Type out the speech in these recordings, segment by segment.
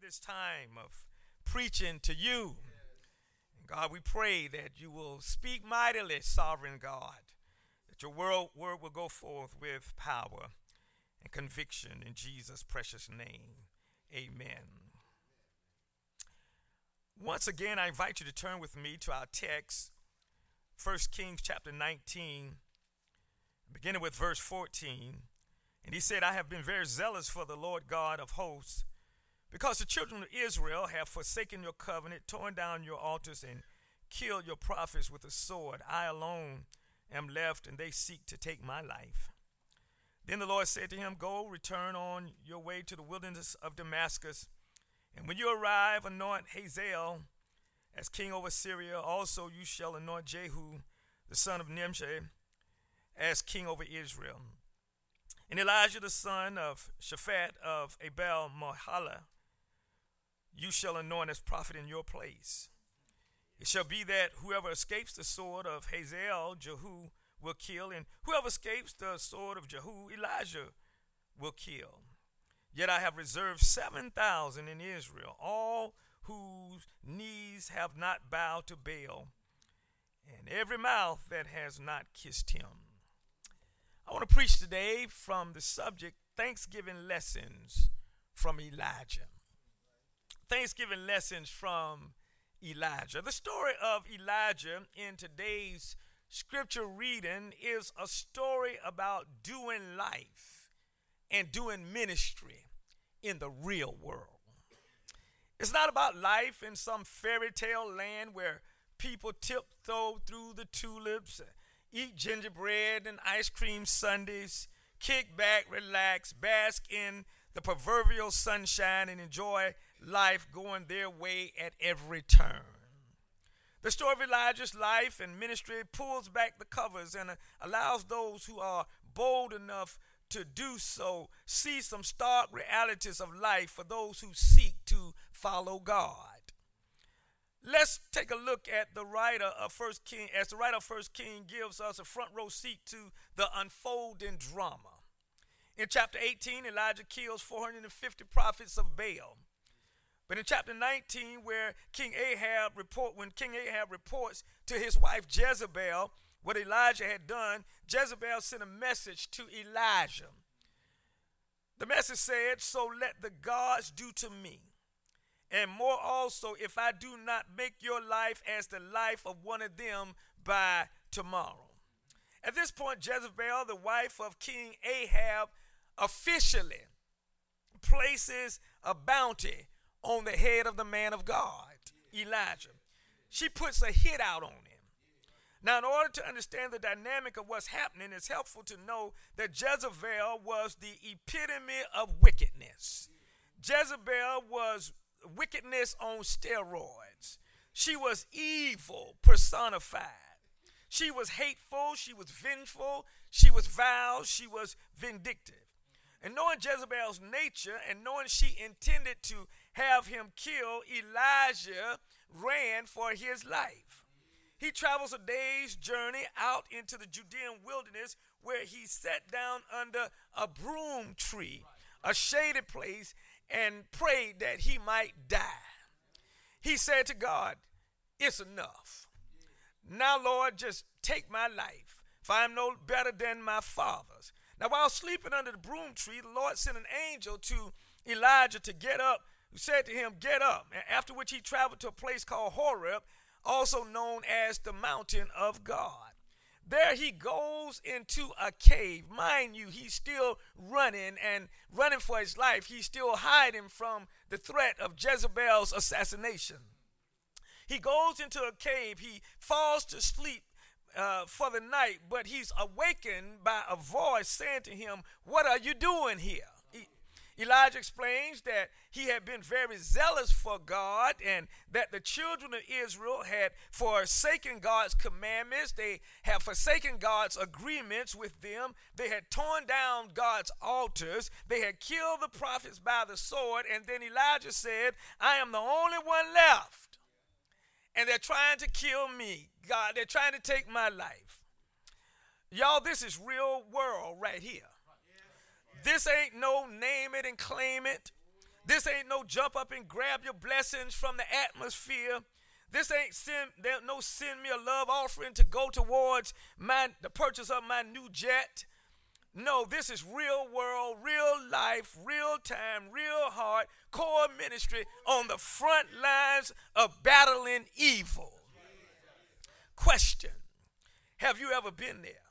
this time of preaching to you. God, we pray that you will speak mightily, sovereign God, that your word, word will go forth with power and conviction in Jesus' precious name. Amen. Once again, I invite you to turn with me to our text, 1 Kings chapter 19, beginning with verse 14. And he said, I have been very zealous for the Lord God of hosts, because the children of Israel have forsaken your covenant, torn down your altars, and killed your prophets with a sword. I alone am left, and they seek to take my life. Then the Lord said to him, Go, return on your way to the wilderness of Damascus and when you arrive, anoint Hazael as king over Syria. Also, you shall anoint Jehu, the son of Nimshi, as king over Israel. And Elisha, the son of Shaphat of Abel Meholah, you shall anoint as prophet in your place. It shall be that whoever escapes the sword of Hazael, Jehu will kill, and whoever escapes the sword of Jehu, Elisha will kill. Yet I have reserved 7,000 in Israel, all whose knees have not bowed to Baal, and every mouth that has not kissed him. I want to preach today from the subject Thanksgiving Lessons from Elijah. Thanksgiving Lessons from Elijah. The story of Elijah in today's scripture reading is a story about doing life and doing ministry in the real world. It's not about life in some fairy tale land where people tiptoe through the tulips, eat gingerbread and ice cream sundaes, kick back, relax, bask in the proverbial sunshine, and enjoy life going their way at every turn. The story of Elijah's life and ministry pulls back the covers and uh, allows those who are bold enough to do so, see some stark realities of life for those who seek to follow God. Let's take a look at the writer of First King, as the writer of First King gives us a front row seat to the unfolding drama. In chapter 18, Elijah kills 450 prophets of Baal. But in chapter 19, where King Ahab report, when King Ahab reports to his wife Jezebel what Elijah had done, Jezebel sent a message to Elijah. The message said, So let the gods do to me, and more also, if I do not make your life as the life of one of them by tomorrow. At this point, Jezebel, the wife of King Ahab, officially places a bounty on the head of the man of God, Elijah. She puts a hit out on him. Now, in order to understand the dynamic of what's happening, it's helpful to know that Jezebel was the epitome of wickedness. Jezebel was wickedness on steroids. She was evil personified. She was hateful, she was vengeful, she was vile, she was vindictive. And knowing Jezebel's nature and knowing she intended to have him killed, Elijah ran for his life. He travels a day's journey out into the Judean wilderness where he sat down under a broom tree, a shaded place, and prayed that he might die. He said to God, It's enough. Now, Lord, just take my life, for I am no better than my fathers. Now, while sleeping under the broom tree, the Lord sent an angel to Elijah to get up, who said to him, Get up. After which he traveled to a place called Horeb also known as the mountain of God. There he goes into a cave. Mind you, he's still running and running for his life. He's still hiding from the threat of Jezebel's assassination. He goes into a cave. He falls to sleep uh, for the night, but he's awakened by a voice saying to him, What are you doing here? Elijah explains that he had been very zealous for God and that the children of Israel had forsaken God's commandments. They had forsaken God's agreements with them. They had torn down God's altars. They had killed the prophets by the sword. And then Elijah said, I am the only one left. And they're trying to kill me. God, they're trying to take my life. Y'all, this is real world right here. This ain't no name it and claim it. This ain't no jump up and grab your blessings from the atmosphere. This ain't send no send me a love offering to go towards my the purchase of my new jet. No, this is real world, real life, real time, real heart, core ministry on the front lines of battling evil. Question Have you ever been there?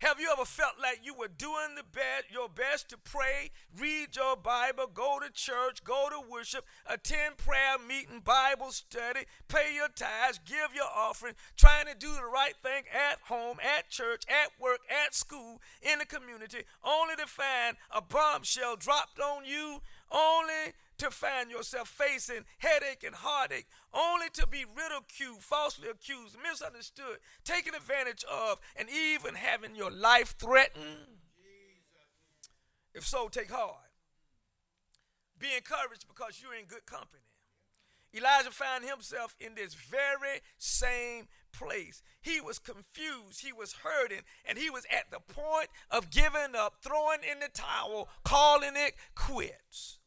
Have you ever felt like you were doing the best, your best to pray, read your Bible, go to church, go to worship, attend prayer meeting, Bible study, pay your tithes, give your offering, trying to do the right thing at home, at church, at work, at school, in the community, only to find a bombshell dropped on you, only to find yourself facing headache and heartache, only to be ridiculed, falsely accused, misunderstood, taken advantage of, and even having your life threatened? If so, take heart. Be encouraged because you're in good company. Elijah found himself in this very same place. He was confused, he was hurting, and he was at the point of giving up, throwing in the towel, calling it quits.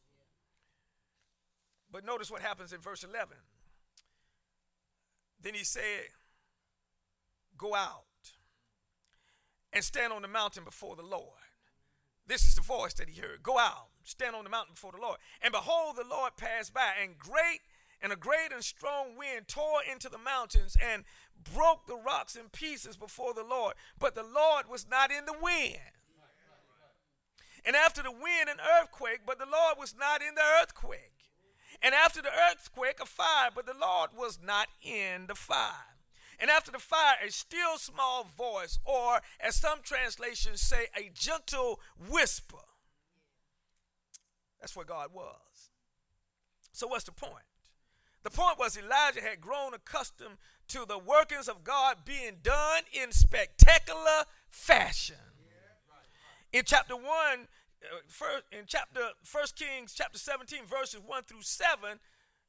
But notice what happens in verse 11. Then he said, Go out and stand on the mountain before the Lord. This is the voice that he heard. Go out, stand on the mountain before the Lord. And behold, the Lord passed by, and great and a great and strong wind tore into the mountains and broke the rocks in pieces before the Lord. But the Lord was not in the wind. And after the wind, an earthquake, but the Lord was not in the earthquake. And after the earthquake, a fire, but the Lord was not in the fire. And after the fire, a still small voice, or as some translations say, a gentle whisper. That's where God was. So, what's the point? The point was Elijah had grown accustomed to the workings of God being done in spectacular fashion. In chapter 1, first, in chapter First Kings chapter 17 verses 1 through 7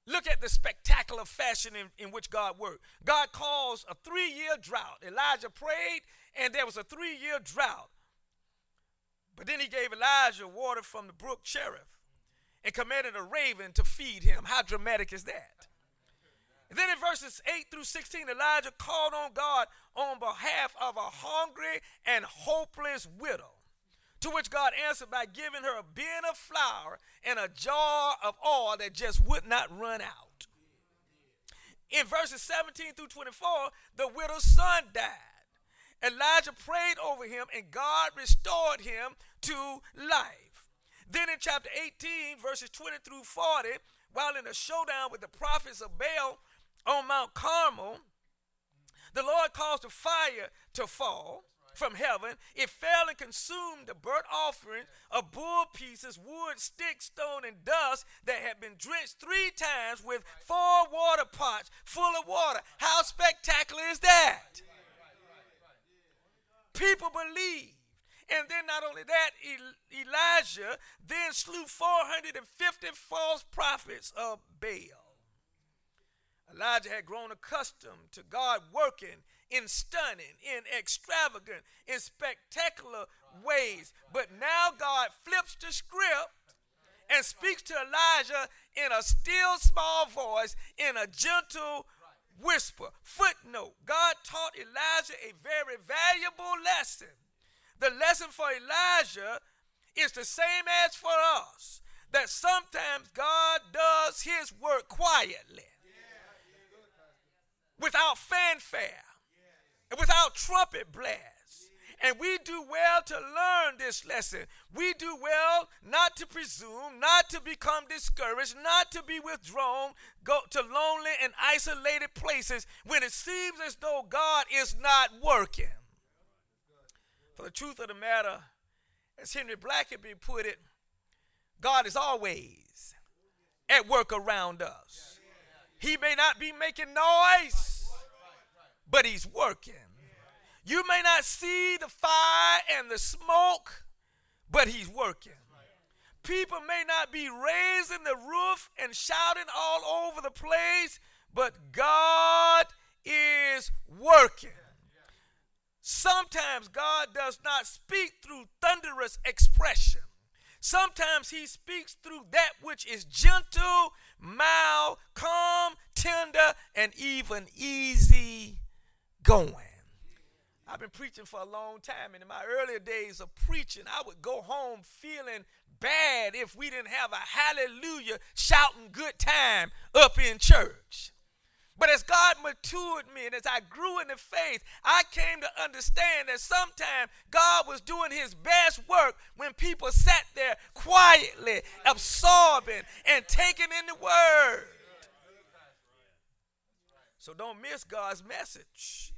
look at the spectacular fashion in, in which god worked. God caused a three-year drought. Elijah prayed and there was a three-year drought. But then he gave elijah water from the brook cherith and commanded a raven to feed him. How dramatic is that? And then in verses 8 through 16 elijah called on god on behalf of a hungry and hopeless widow to which God answered by giving her a bin of flour and a jar of oil that just would not run out. In verses 17 through 24, the widow's son died. Elijah prayed over him, and God restored him to life. Then in chapter 18, verses 20 through 40, while in a showdown with the prophets of Baal on Mount Carmel, the Lord caused a fire to fall from heaven. It fell and consumed the burnt offering of bull pieces, wood, sticks, stone, and dust that had been drenched three times with four water pots full of water. How spectacular is that? People believe. And then not only that, Elijah then slew 450 false prophets of Baal. Elijah had grown accustomed to God working in stunning, in extravagant, in spectacular ways. But now God flips the script and speaks to Elijah in a still small voice, in a gentle whisper. Footnote God taught Elijah a very valuable lesson. The lesson for Elijah is the same as for us that sometimes God does his work quietly without fanfare and without trumpet blast. And we do well to learn this lesson. We do well not to presume, not to become discouraged, not to be withdrawn, go to lonely and isolated places when it seems as though God is not working. For the truth of the matter, as Henry Blackaby put it, God is always at work around us. He may not be making noise but he's working. You may not see the fire and the smoke, but he's working. People may not be raising the roof and shouting all over the place, but God is working. Sometimes God does not speak through thunderous expression. Sometimes he speaks through that which is gentle, mild, calm, tender, and even easy going. I've been preaching for a long time, and in my earlier days of preaching, I would go home feeling bad if we didn't have a hallelujah shouting good time up in church. But as God matured me and as I grew in the faith, I came to understand that sometimes God was doing his best work when people sat there quietly, absorbing and taking in the word. So don't miss God's message.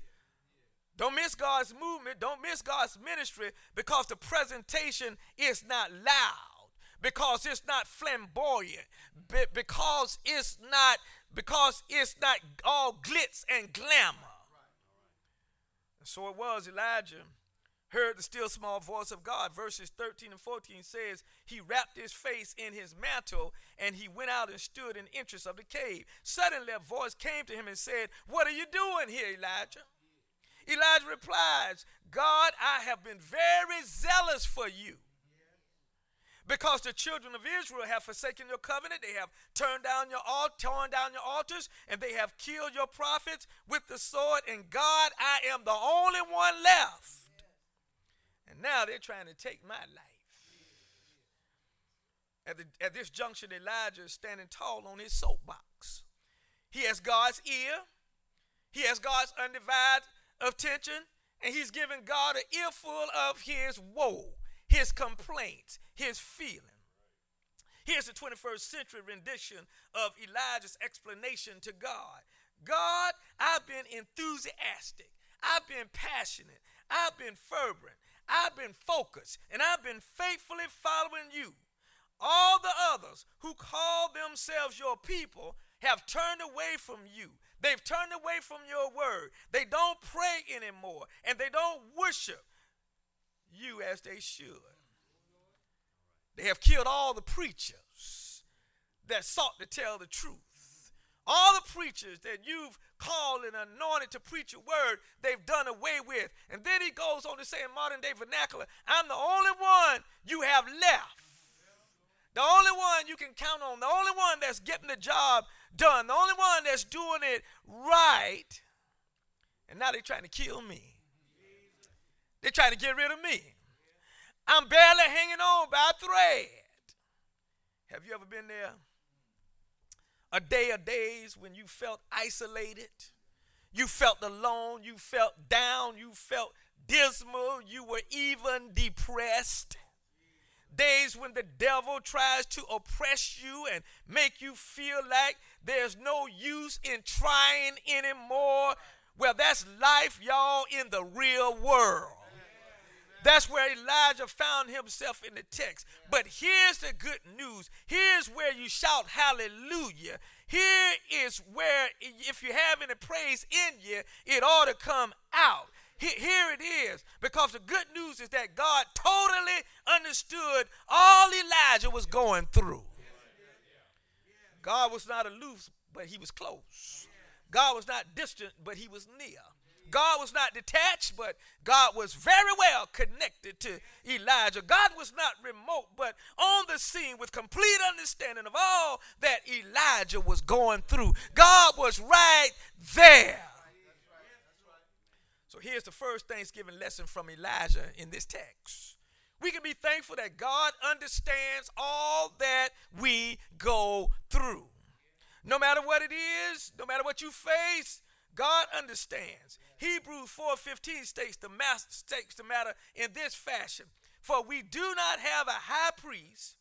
Don't miss God's movement. Don't miss God's ministry because the presentation is not loud, because it's not flamboyant, because it's not because it's not all glitz and glamour. So it was Elijah heard the still small voice of God. Verses 13 and 14 says, He wrapped his face in his mantle and he went out and stood in the entrance of the cave. Suddenly a voice came to him and said, What are you doing here, Elijah? Elijah replies, God, I have been very zealous for you. Because the children of Israel have forsaken your covenant, they have turned down your torn down your altars, and they have killed your prophets with the sword. And God, I am the only one left. And now they're trying to take my life. At, the, at this junction, Elijah is standing tall on his soapbox. He has God's ear, he has God's undivided attention, and he's giving God an earful of his woe, his complaints, his feeling. Here's the 21st century rendition of Elijah's explanation to God God, I've been enthusiastic, I've been passionate, I've been fervent, I've been focused, and I've been faithfully following you. All the others who call themselves your people have turned away from you. They've turned away from your word. They don't pray anymore, and they don't worship you as they should. They have killed all the preachers that sought to tell the truth. All the preachers that you've called and anointed to preach your word, they've done away with. And then he goes on to say in modern day vernacular, I'm the only one you have left. The only one you can count on, the only one that's getting the job done, the only one that's doing it right. And now they're trying to kill me. They're trying to get rid of me. I'm barely hanging on by a thread. Have you ever been there? A day of days when you felt isolated, you felt alone, you felt down, you felt dismal, you were even depressed. Days when the devil tries to oppress you and make you feel like there's no use in trying anymore. Well, that's life, y'all, in the real world. That's where Elijah found himself in the text. But here's the good news. Here's where you shout hallelujah. Here is where, if you have any praise in you, it ought to come out. Here it is. Because the good news is that God totally understood all Elijah was going through. God was not aloof, but he was close. God was not distant, but he was near. God was not detached, but God was very well connected to Elijah. God was not remote, but on the scene with complete understanding of all that Elijah was going through. God was right there. So here's the first Thanksgiving lesson from Elijah in this text. We can be thankful that God understands all that we go through. No matter what it is, no matter what you face, God understands. Hebrews 4:15 states the master states the matter in this fashion. For we do not have a high priest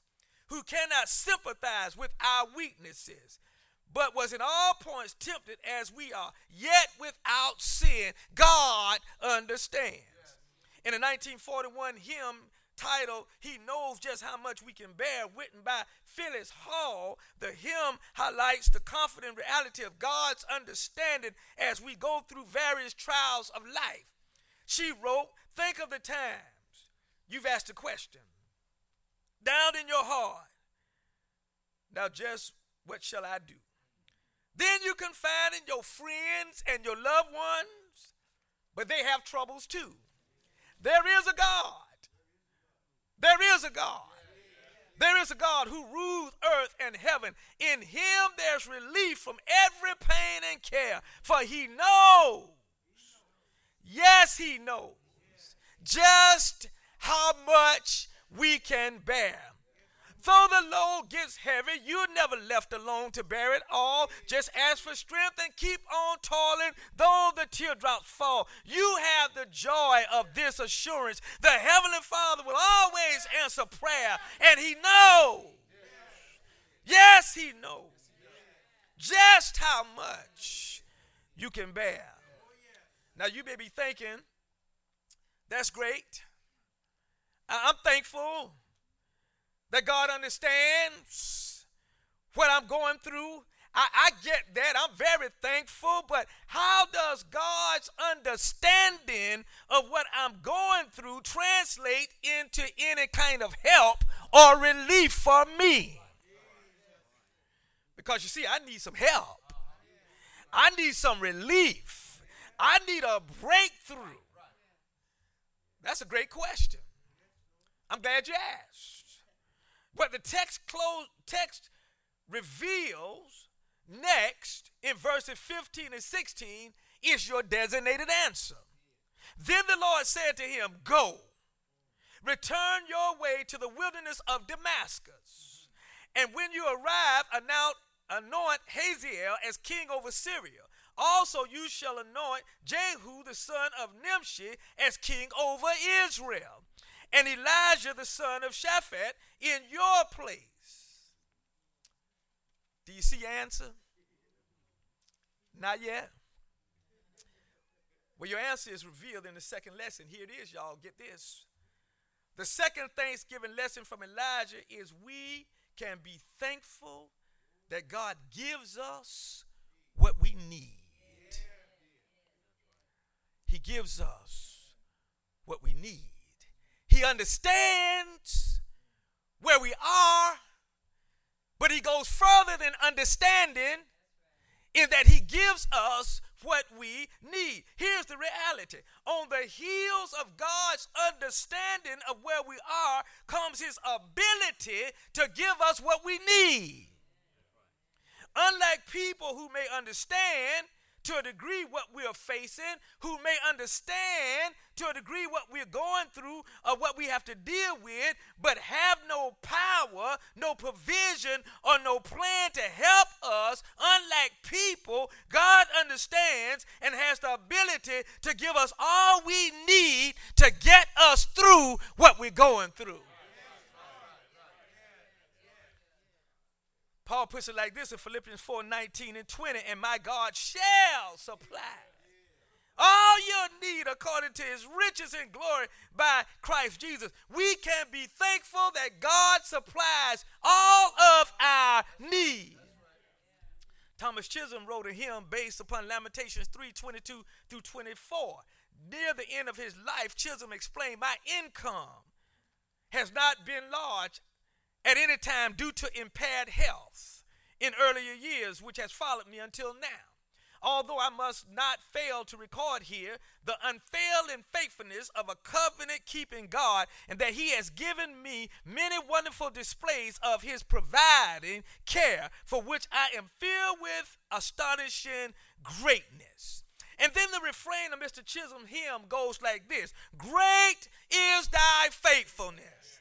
who cannot sympathize with our weaknesses, but was in all points tempted as we are, yet without sin. God understands. In a 1941 hymn titled He Knows Just How Much We Can Bear, written by Phyllis Hall, the hymn highlights the confident reality of God's understanding as we go through various trials of life. She wrote, Think of the times you've asked a question down in your heart. Now, just what shall I do? Then you confide in your friends and your loved ones, but they have troubles too. There is a God there is a God. There is a God who rules earth and heaven. In him there's relief from every pain and care, for he knows, yes, he knows, just how much we can bear. Though the load gets heavy, you're never left alone to bear it all. Just ask for strength and keep on toiling. Though the teardrops fall, you have the joy of this assurance. The Heavenly Father will always answer prayer, and He knows. Yes, He knows just how much you can bear. Now, you may be thinking, that's great. I'm thankful that God understands what I'm going through. I, I, get that. I'm very thankful. But how does God's understanding of what I'm going through translate into any kind of help or relief for me? Because you see, I need some help. I need some relief. I need a breakthrough. That's a great question. I'm glad you asked. But the text close, text reveals next in verses 15 and 16 is your designated answer. Then the Lord said to him, Go, return your way to the wilderness of Damascus. And when you arrive, anoint Hazael as king over Syria. Also, you shall anoint Jehu the son of Nimshi as king over Israel and Elisha the son of Shaphat in your place. Do you see answer? Not yet. Well, your answer is revealed in the second lesson. Here it is, y'all. Get this. The second Thanksgiving lesson from Elijah is we can be thankful that God gives us what we need. He gives us what we need. He understands where we are, but he goes further than understanding in that he gives us what we need. Here's the reality on the heels of God's understanding of where we are comes his ability to give us what we need. Unlike people who may understand to a degree what we are facing, who may understand to a degree what we're going through or what we have to deal with, but have no power, no provision, or no plan to help us. Unlike people, God understands and has the ability to give us all we need to get us through what we're going through. Paul puts it like this in Philippians 4 19 and 20, and my God shall supply all your need according to his riches and glory by Christ Jesus. We can be thankful that God supplies all of our needs. Thomas Chisholm wrote a hymn based upon Lamentations 3:22 through 24. Near the end of his life, Chisholm explained, My income has not been large at any time due to impaired health in earlier years, which has followed me until now. Although I must not fail to record here the unfailing faithfulness of a covenant keeping God, and that He has given me many wonderful displays of His providing care, for which I am filled with astonishing greatness. And then the refrain of Mr. Chisholm hymn goes like this Great is thy faithfulness.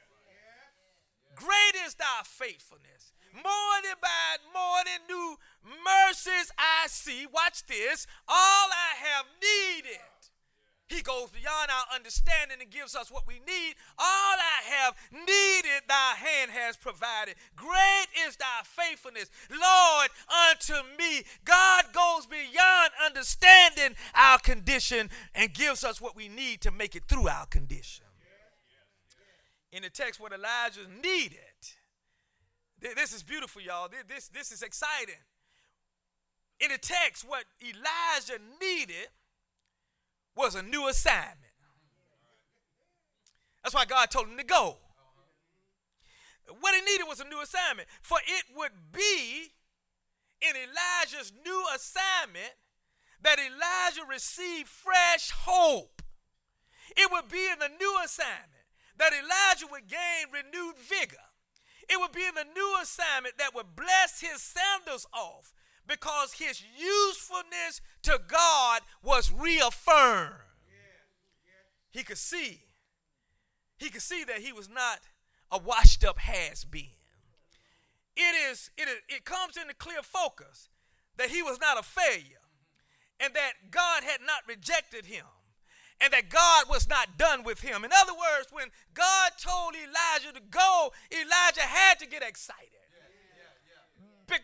Great is thy faithfulness. Morning by morning, new mercies I see. Watch this. All I have needed. He goes beyond our understanding and gives us what we need. All I have needed, thy hand has provided. Great is thy faithfulness, Lord, unto me. God goes beyond understanding our condition and gives us what we need to make it through our condition in the text what Elijah needed. This is beautiful, y'all. This, this is exciting. In the text, what Elijah needed was a new assignment. That's why God told him to go. What he needed was a new assignment. For it would be in Elijah's new assignment that Elijah received fresh hope. It would be in the new assignment that Elijah would gain renewed vigor. It would be in the new assignment that would bless his sandals off because his usefulness to God was reaffirmed. He could see. He could see that he was not a washed up has been. It is, it is, it comes into clear focus that he was not a failure and that God had not rejected him and that God was not done with him. In other words, when God told Elijah to go, Elijah had to get excited.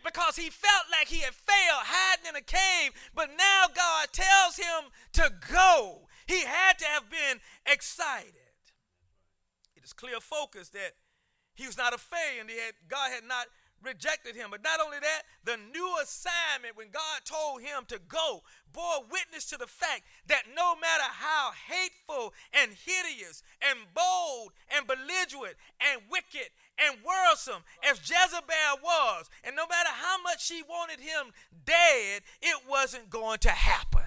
because he felt like he had failed hiding in a cave, but now God tells him to go. He had to have been excited. It is clear focus that he was not a failure and had, God had not rejected him. But not only that, the new assignment, when God told him to go, bore witness to the fact that no matter how hateful and hideous and bold and belligerent and wicked and worrisome as Jezebel was, and no matter how much she wanted him dead, it wasn't going to happen.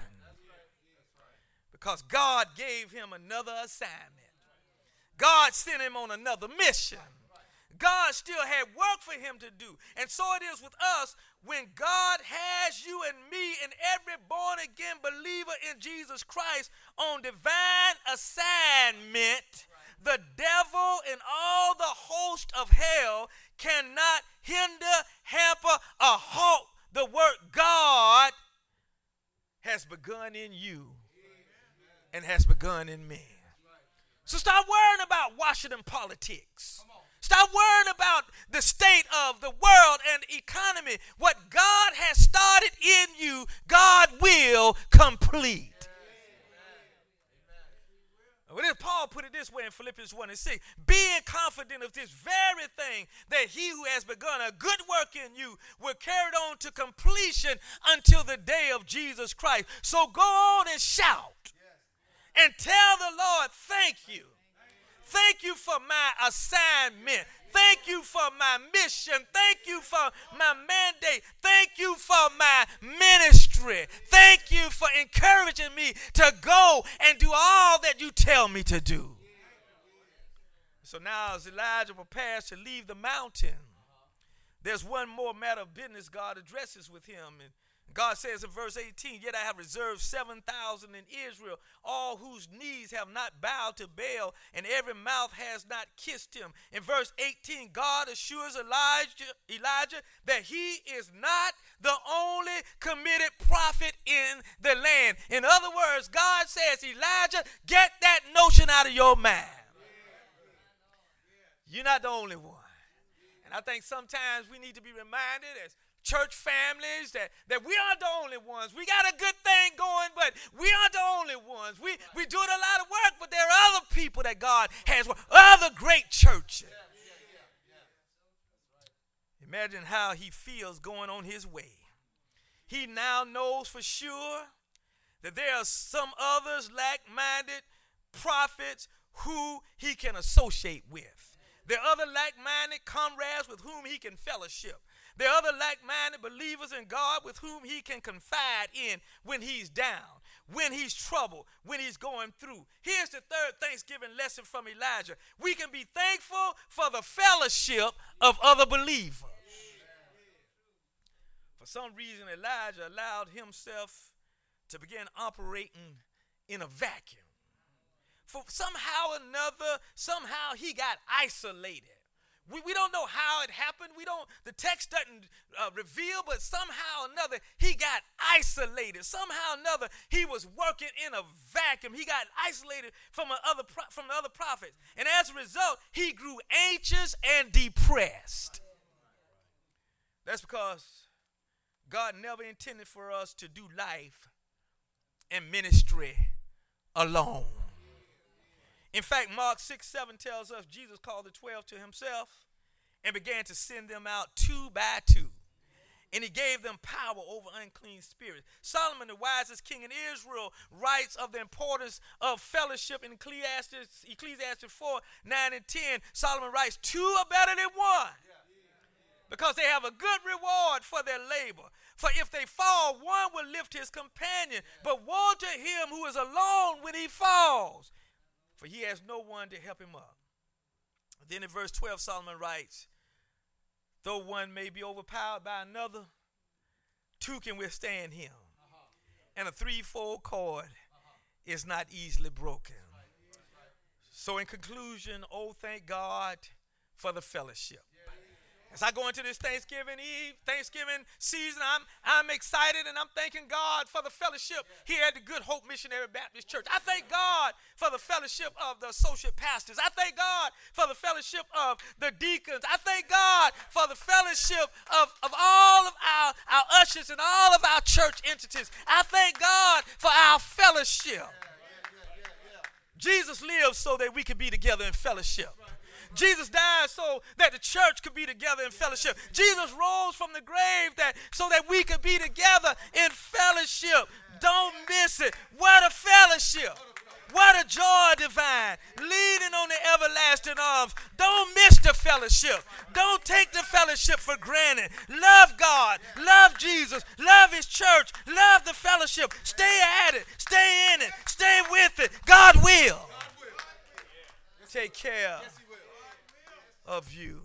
Because God gave him another assignment. God sent him on another mission. God still had work for him to do. And so it is with us when God has you and me and every born again believer in Jesus Christ on divine assignment. The devil and all the host of hell cannot hinder, hamper, or halt the work God has begun in you and has begun in me. So stop worrying about Washington politics. Stop worrying about the state of the world and economy. What God has started in you, God will complete. What did Paul put it this way in Philippians 1 and 6? Being confident of this very thing, that he who has begun a good work in you will carry it on to completion until the day of Jesus Christ. So go on and shout and tell the Lord, thank you. Thank you for my assignment. Thank you for my mission. Thank you for my mandate. Thank you for my ministry. Thank you for encouraging me to go and do all that you tell me to do. So now, as Elijah prepares to leave the mountain, there's one more matter of business God addresses with him. And God says in verse 18, Yet I have reserved 7,000 in Israel, all whose knees have not bowed to Baal, and every mouth has not kissed him. In verse 18, God assures Elijah, Elijah that he is not the only committed prophet in the land. In other words, God says, Elijah, get that notion out of your mind. You're not the only one. And I think sometimes we need to be reminded as church families that, that we aren't the only ones. We got a good thing going, but we aren't the only ones. We, we're doing a lot of work, but there are other people that God has, other great churches. Imagine how he feels going on his way. He now knows for sure that there are some others like minded prophets who he can associate with. There are other like minded comrades with whom he can fellowship. There are other like minded believers in God with whom he can confide in when he's down, when he's troubled, when he's going through. Here's the third Thanksgiving lesson from Elijah we can be thankful for the fellowship of other believers. For some reason, Elijah allowed himself to begin operating in a vacuum. For somehow or another, somehow he got isolated. We, we don't know how it happened. We don't, the text doesn't uh, reveal, but somehow or another, he got isolated. Somehow or another, he was working in a vacuum. He got isolated from, other, from the other prophets. And as a result, he grew anxious and depressed. That's because God never intended for us to do life and ministry alone. In fact, Mark 6 7 tells us Jesus called the 12 to himself and began to send them out two by two. And he gave them power over unclean spirits. Solomon, the wisest king in Israel, writes of the importance of fellowship in Ecclesiastes, Ecclesiastes 4 9 and 10. Solomon writes, Two are better than one because they have a good reward for their labor. For if they fall, one will lift his companion. But woe to him who is alone when he falls for he has no one to help him up. Then in verse 12, Solomon writes, though one may be overpowered by another, two can withstand him. And a threefold cord is not easily broken. So, in conclusion, oh, thank God for the fellowship. As I go into this Thanksgiving Eve, Thanksgiving season, I'm, I'm excited and I'm thanking God for the fellowship here at the Good Hope Missionary Baptist Church. I thank God for the fellowship of the associate pastors. I thank God for the fellowship of the deacons. I thank God for the fellowship of, of all of our, our ushers and all of our church entities. I thank God for our fellowship. Jesus lived so that we could be together in fellowship. Jesus died so that the church could be together in fellowship. Jesus rose from the grave that so that we could be together in fellowship. Don't miss it. What a fellowship. What a joy divine, leading on the everlasting arms. Don't miss the fellowship. Don't take the fellowship for granted. Love God, love Jesus, love His church, love the fellowship. Stay at it, stay in it, stay with it. God will take care of you.